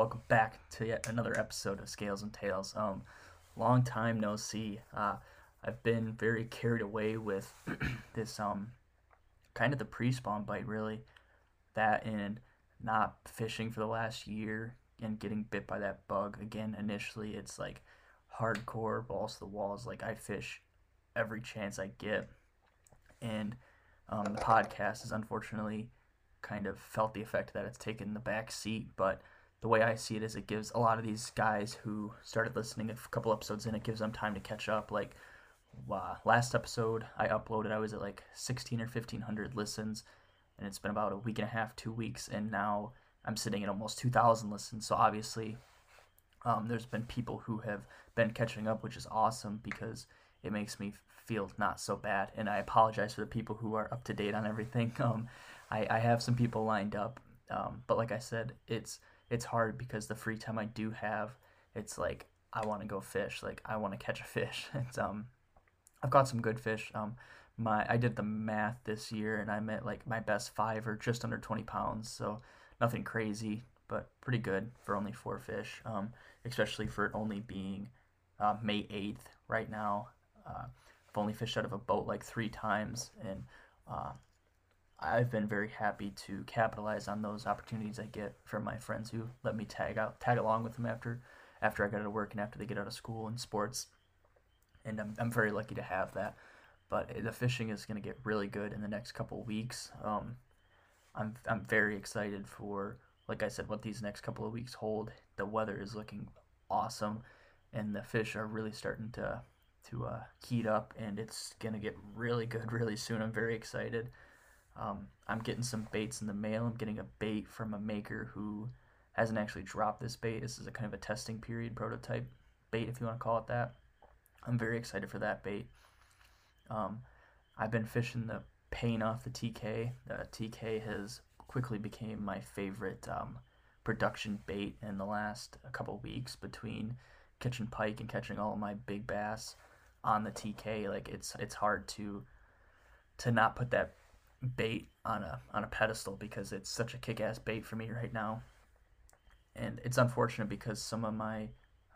welcome back to yet another episode of Scales and Tails. Um, long time no see. Uh, I've been very carried away with this um, kind of the pre-spawn bite, really. That and not fishing for the last year and getting bit by that bug again. Initially, it's like hardcore balls to the walls. Like I fish every chance I get, and um, the podcast is unfortunately kind of felt the effect that it's taken the back seat. But the way I see it is, it gives a lot of these guys who started listening a couple episodes in, it gives them time to catch up. Like uh, last episode I uploaded, I was at like 16 or 1500 listens, and it's been about a week and a half, two weeks, and now I'm sitting at almost 2,000 listens. So obviously, um, there's been people who have been catching up, which is awesome because it makes me feel not so bad. And I apologize for the people who are up to date on everything. Um, I, I have some people lined up, um, but like I said, it's it's hard because the free time I do have, it's like I want to go fish. Like I want to catch a fish. It's um, I've got some good fish. Um, my I did the math this year, and I'm at like my best five or just under 20 pounds. So nothing crazy, but pretty good for only four fish. Um, especially for it only being uh, May 8th right now. Uh, I've only fished out of a boat like three times, and uh, I've been very happy to capitalize on those opportunities I get from my friends who let me tag out, tag along with them after, after I get out of work and after they get out of school and sports, and I'm I'm very lucky to have that. But the fishing is going to get really good in the next couple weeks. Um, I'm I'm very excited for, like I said, what these next couple of weeks hold. The weather is looking awesome, and the fish are really starting to to uh, heat up, and it's gonna get really good really soon. I'm very excited. Um, I'm getting some baits in the mail. I'm getting a bait from a maker who hasn't actually dropped this bait. This is a kind of a testing period prototype bait, if you want to call it that. I'm very excited for that bait. Um, I've been fishing the paint off the TK. The TK has quickly became my favorite um, production bait in the last couple weeks between catching pike and catching all my big bass on the TK. Like it's it's hard to to not put that bait on a on a pedestal because it's such a kick-ass bait for me right now. And it's unfortunate because some of my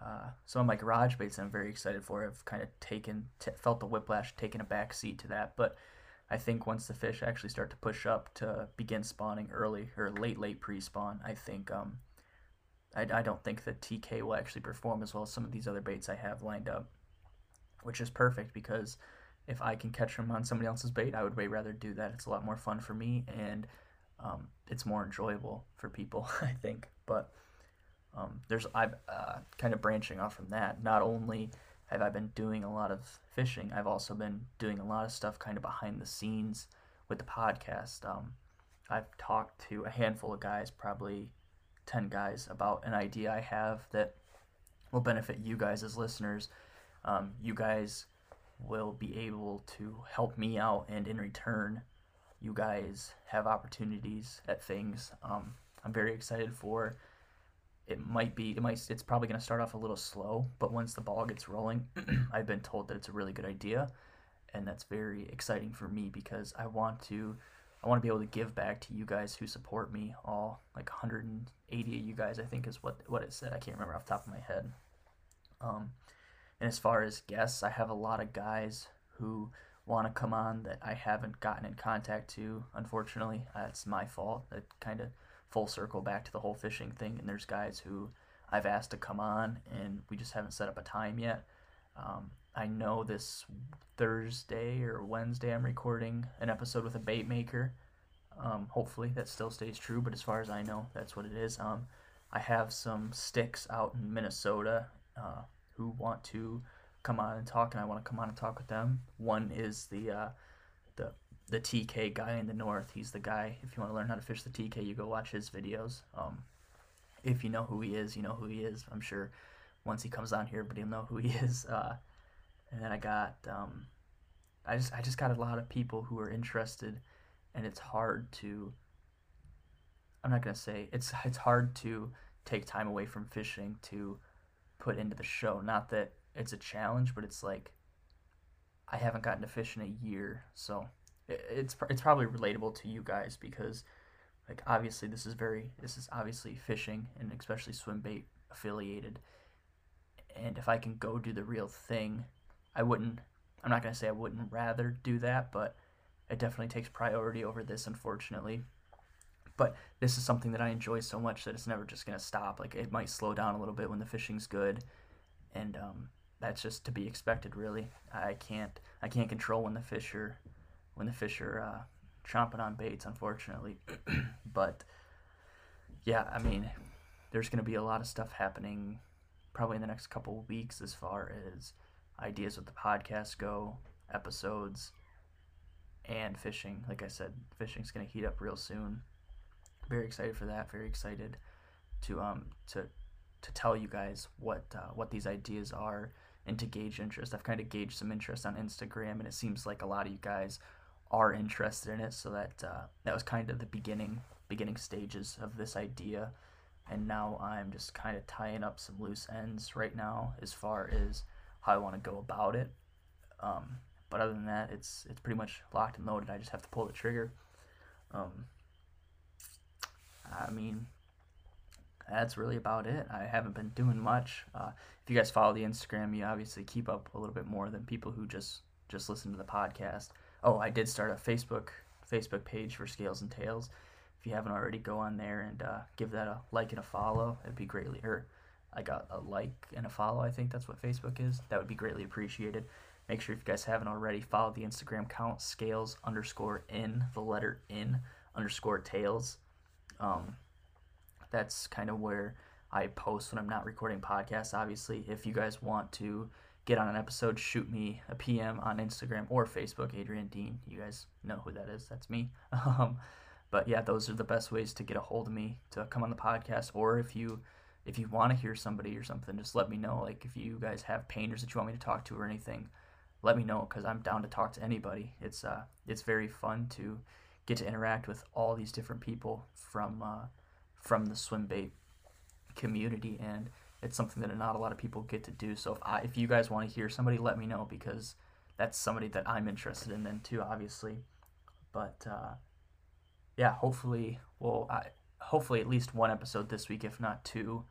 uh, some of my garage baits I'm very excited for have kind of taken t- felt the whiplash, taken a back seat to that. But I think once the fish actually start to push up to begin spawning early or late late pre-spawn, I think um, I, I don't think that TK will actually perform as well as some of these other baits I have lined up, which is perfect because if I can catch them on somebody else's bait, I would way rather do that. It's a lot more fun for me and um, it's more enjoyable for people, I think. But um, there's I'm uh, kind of branching off from that. Not only have I been doing a lot of fishing, I've also been doing a lot of stuff kind of behind the scenes with the podcast. Um, I've talked to a handful of guys, probably 10 guys, about an idea I have that will benefit you guys as listeners. Um, you guys will be able to help me out, and in return, you guys have opportunities at things. Um, I'm very excited for. It might be, it might, it's probably going to start off a little slow, but once the ball gets rolling, I've been told that it's a really good idea, and that's very exciting for me because I want to, I want to be able to give back to you guys who support me. All like 180 of you guys, I think is what what it said. I can't remember off the top of my head. Um, and as far as guests, I have a lot of guys who want to come on that I haven't gotten in contact to. Unfortunately, that's my fault. That kind of full circle back to the whole fishing thing. And there's guys who I've asked to come on, and we just haven't set up a time yet. Um, I know this Thursday or Wednesday I'm recording an episode with a bait maker. Um, hopefully that still stays true, but as far as I know, that's what it is. Um, I have some sticks out in Minnesota uh, who want to come on and talk, and I want to come on and talk with them. One is the uh, the the TK guy in the north. He's the guy. If you want to learn how to fish the TK, you go watch his videos. Um, if you know who he is, you know who he is. I'm sure once he comes on here, everybody will know who he is. Uh, and then I got um, I just I just got a lot of people who are interested, and it's hard to. I'm not gonna say it's it's hard to take time away from fishing to put into the show. Not that it's a challenge, but it's like I haven't gotten to fish in a year, so it's it's probably relatable to you guys because like obviously this is very this is obviously fishing and especially swim bait affiliated and if i can go do the real thing i wouldn't i'm not to say i wouldn't rather do that but it definitely takes priority over this unfortunately but this is something that i enjoy so much that it's never just going to stop like it might slow down a little bit when the fishing's good and um, that's just to be expected really i can't i can't control when the fish are when the fish are uh, chomping on baits, unfortunately. but yeah, I mean, there's going to be a lot of stuff happening probably in the next couple weeks as far as ideas with the podcast go, episodes, and fishing. Like I said, fishing's going to heat up real soon. Very excited for that. Very excited to um to to tell you guys what uh, what these ideas are and to gauge interest. I've kind of gauged some interest on Instagram, and it seems like a lot of you guys are interested in it. So that uh, that was kind of the beginning beginning stages of this idea, and now I'm just kind of tying up some loose ends right now as far as how I want to go about it. Um, but other than that, it's it's pretty much locked and loaded. I just have to pull the trigger. Um, I mean, that's really about it. I haven't been doing much. Uh, if you guys follow the Instagram, you obviously keep up a little bit more than people who just just listen to the podcast. Oh, I did start a Facebook Facebook page for Scales and Tails. If you haven't already, go on there and uh, give that a like and a follow. It'd be greatly, or I got a like and a follow. I think that's what Facebook is. That would be greatly appreciated. Make sure if you guys haven't already, follow the Instagram count scales underscore in the letter in underscore tails. Um, that's kind of where I post when I'm not recording podcasts. Obviously, if you guys want to get on an episode, shoot me a PM on Instagram or Facebook, Adrian Dean. You guys know who that is. That's me. Um, but yeah, those are the best ways to get a hold of me to come on the podcast. Or if you if you want to hear somebody or something, just let me know. Like if you guys have painters that you want me to talk to or anything, let me know because I'm down to talk to anybody. It's uh it's very fun to get to interact with all these different people from uh, from the swim bait community and it's something that not a lot of people get to do. So if I, if you guys want to hear somebody, let me know because that's somebody that I'm interested in then too, obviously. But uh, yeah, hopefully, well, I, hopefully at least one episode this week, if not two.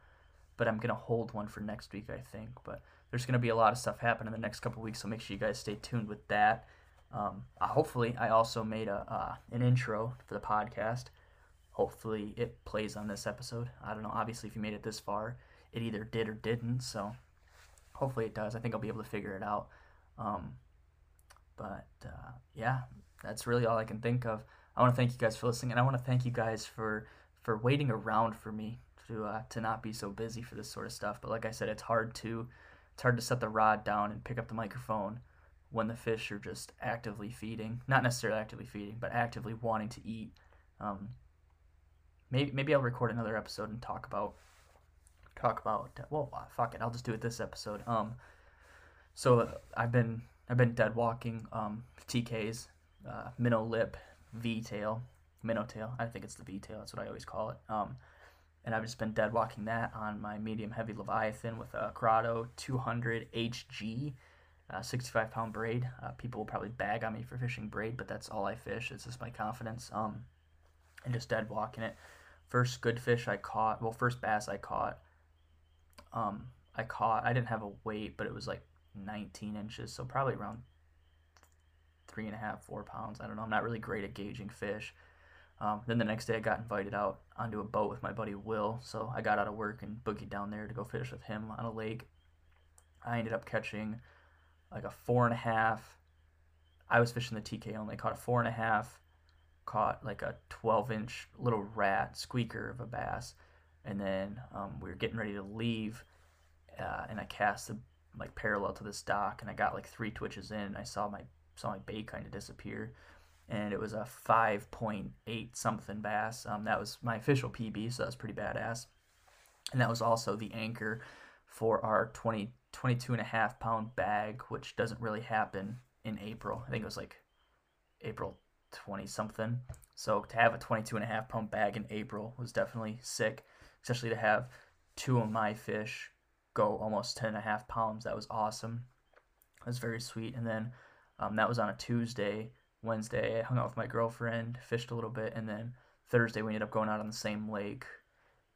But I'm gonna hold one for next week, I think. But there's gonna be a lot of stuff happen in the next couple weeks, so make sure you guys stay tuned with that. Um, uh, hopefully, I also made a uh, an intro for the podcast. Hopefully, it plays on this episode. I don't know. Obviously, if you made it this far, it either did or didn't. So hopefully it does. I think I'll be able to figure it out. Um, but uh, yeah, that's really all I can think of. I want to thank you guys for listening, and I want to thank you guys for for waiting around for me to uh, to not be so busy for this sort of stuff. But like I said, it's hard to it's hard to set the rod down and pick up the microphone when the fish are just actively feeding, not necessarily actively feeding, but actively wanting to eat. Um, maybe maybe I'll record another episode and talk about talk about. Well, uh, fuck it, I'll just do it this episode. Um, so uh, I've been I've been dead walking um TKs, uh, minnow lip, V tail, minnow tail. I think it's the V tail. That's what I always call it. Um, and I've just been dead walking that on my medium heavy Leviathan with a Curado 200 HG. Uh, 65 pound braid. Uh, people will probably bag on me for fishing braid, but that's all I fish. It's just my confidence. Um, and just dead walking it. First good fish I caught, well, first bass I caught um, I caught. I didn't have a weight, but it was like 19 inches, so probably around three and a half, four pounds. I don't know. I'm not really great at gauging fish. Um, then the next day, I got invited out onto a boat with my buddy Will, so I got out of work and boogied down there to go fish with him on a lake. I ended up catching like a four and a half. I was fishing the TK only. Caught a four and a half. Caught like a 12 inch little rat squeaker of a bass and then um, we were getting ready to leave, uh, and I cast a, like parallel to this dock, and I got like three twitches in, and I saw my saw my bait kind of disappear, and it was a 5.8 something bass. Um, that was my official PB, so that was pretty badass, and that was also the anchor for our 20 22 and a half pound bag, which doesn't really happen in April. I think it was like April 20 something. So to have a 22 and a half pound bag in April was definitely sick especially to have two of my fish go almost 10 and a half pounds. That was awesome. It was very sweet. And then um, that was on a Tuesday. Wednesday, I hung out with my girlfriend, fished a little bit, and then Thursday we ended up going out on the same lake,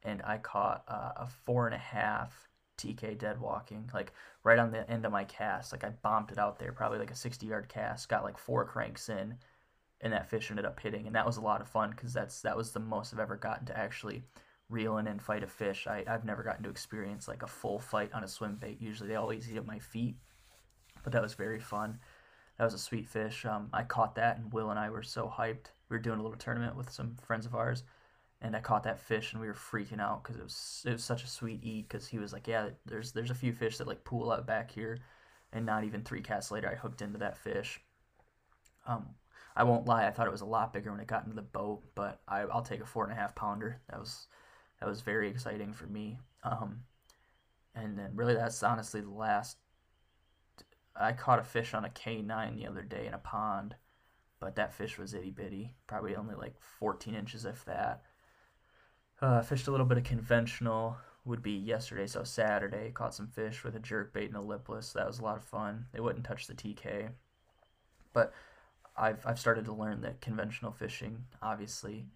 and I caught uh, a four and a half TK dead walking, like right on the end of my cast. Like I bombed it out there, probably like a 60 yard cast, got like four cranks in, and that fish ended up hitting. And that was a lot of fun because that's that was the most I've ever gotten to actually reel in and fight a fish. I, I've never gotten to experience like a full fight on a swim bait. Usually they always eat at my feet, but that was very fun. That was a sweet fish. Um, I caught that, and Will and I were so hyped. We were doing a little tournament with some friends of ours and I caught that fish and we were freaking out because it was it was such a sweet eat because he was like yeah there's there's a few fish that like pool out back here. And not even three casts later I hooked into that fish. Um I won't lie I thought it was a lot bigger when it got into the boat but I, I'll take a four and a half pounder. That was that was very exciting for me. Um and then really that's honestly the last I caught a fish on a K9 the other day in a pond but that fish was itty bitty probably only like 14 inches if that uh, fished a little bit of conventional would be yesterday, so Saturday. Caught some fish with a jerk bait and a lipless. That was a lot of fun. They wouldn't touch the TK, but I've I've started to learn that conventional fishing obviously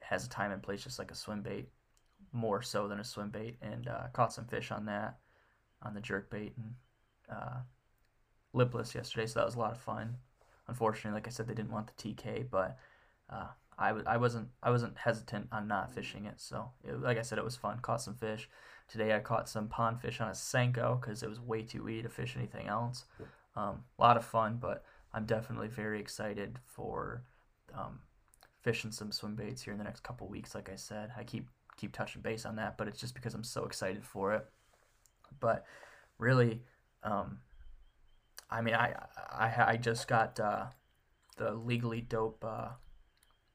has a time and place, just like a swim bait, more so than a swim bait. And uh, caught some fish on that, on the jerk bait and uh, lipless yesterday, so that was a lot of fun. Unfortunately, like I said, they didn't want the TK, but uh, I w- I wasn't I wasn't hesitant on not fishing it. So it, like I said, it was fun. Caught some fish. Today I caught some pond fish on a Senko because it was way too weedy to fish anything else. Um, a lot of fun, but I'm definitely very excited for um, fishing some swim baits here in the next couple weeks. Like I said, I keep keep touching base on that, but it's just because I'm so excited for it. But really, um, I mean, I I, I just got uh, the legally dope. Uh,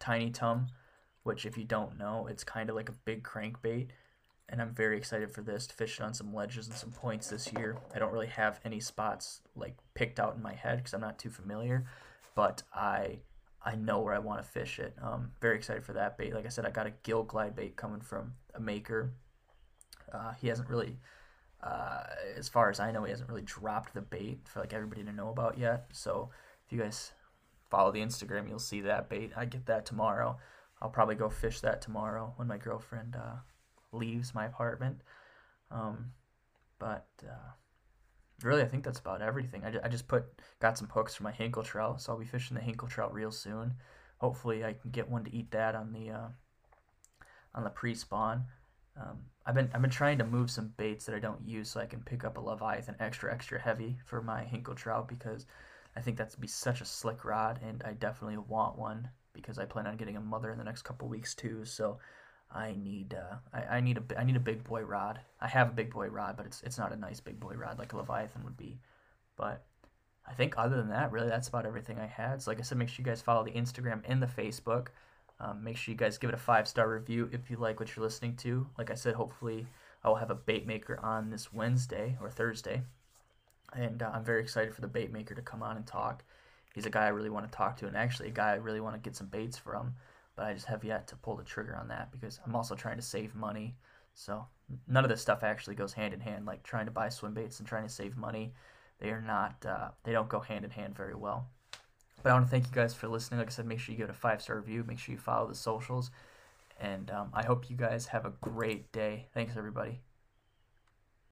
Tiny Tum, which if you don't know, it's kind of like a big crankbait. And I'm very excited for this to fish it on some ledges and some points this year. I don't really have any spots like picked out in my head because I'm not too familiar, but I I know where I want to fish it. Um, very excited for that bait. Like I said, I got a gill glide bait coming from a maker. Uh, he hasn't really, uh, as far as I know, he hasn't really dropped the bait for like everybody to know about yet. So if you guys follow the Instagram, you'll see that bait. I get that tomorrow. I'll probably go fish that tomorrow when my girlfriend uh, leaves my apartment. Um, but uh, really, I think that's about everything. I, I just put got some hooks for my Hinkle trout, so I'll be fishing the Hinkle trout real soon. Hopefully, I can get one to eat that on the uh, on the pre-spawn. Um, I've been I've been trying to move some baits that I don't use so I can pick up a Leviathan extra extra heavy for my Hinkle trout because I think that's be such a slick rod, and I definitely want one because I plan on getting a mother in the next couple weeks too. So I need uh, I, I need a I need a big boy rod. I have a big boy rod, but it's it's not a nice big boy rod like a Leviathan would be. But I think other than that, really, that's about everything I had. So like I said, make sure you guys follow the Instagram and the Facebook. Um, make sure you guys give it a five star review if you like what you're listening to. Like I said, hopefully I will have a bait maker on this Wednesday or Thursday and uh, I'm very excited for the bait maker to come on and talk. He's a guy I really want to talk to, and actually a guy I really want to get some baits from, but I just have yet to pull the trigger on that because I'm also trying to save money. So none of this stuff actually goes hand in hand. Like trying to buy swim baits and trying to save money, they are not. Uh, they don't go hand in hand very well. But I want to thank you guys for listening. Like I said, make sure you give it a five star review. Make sure you follow the socials, and um, I hope you guys have a great day. Thanks, everybody.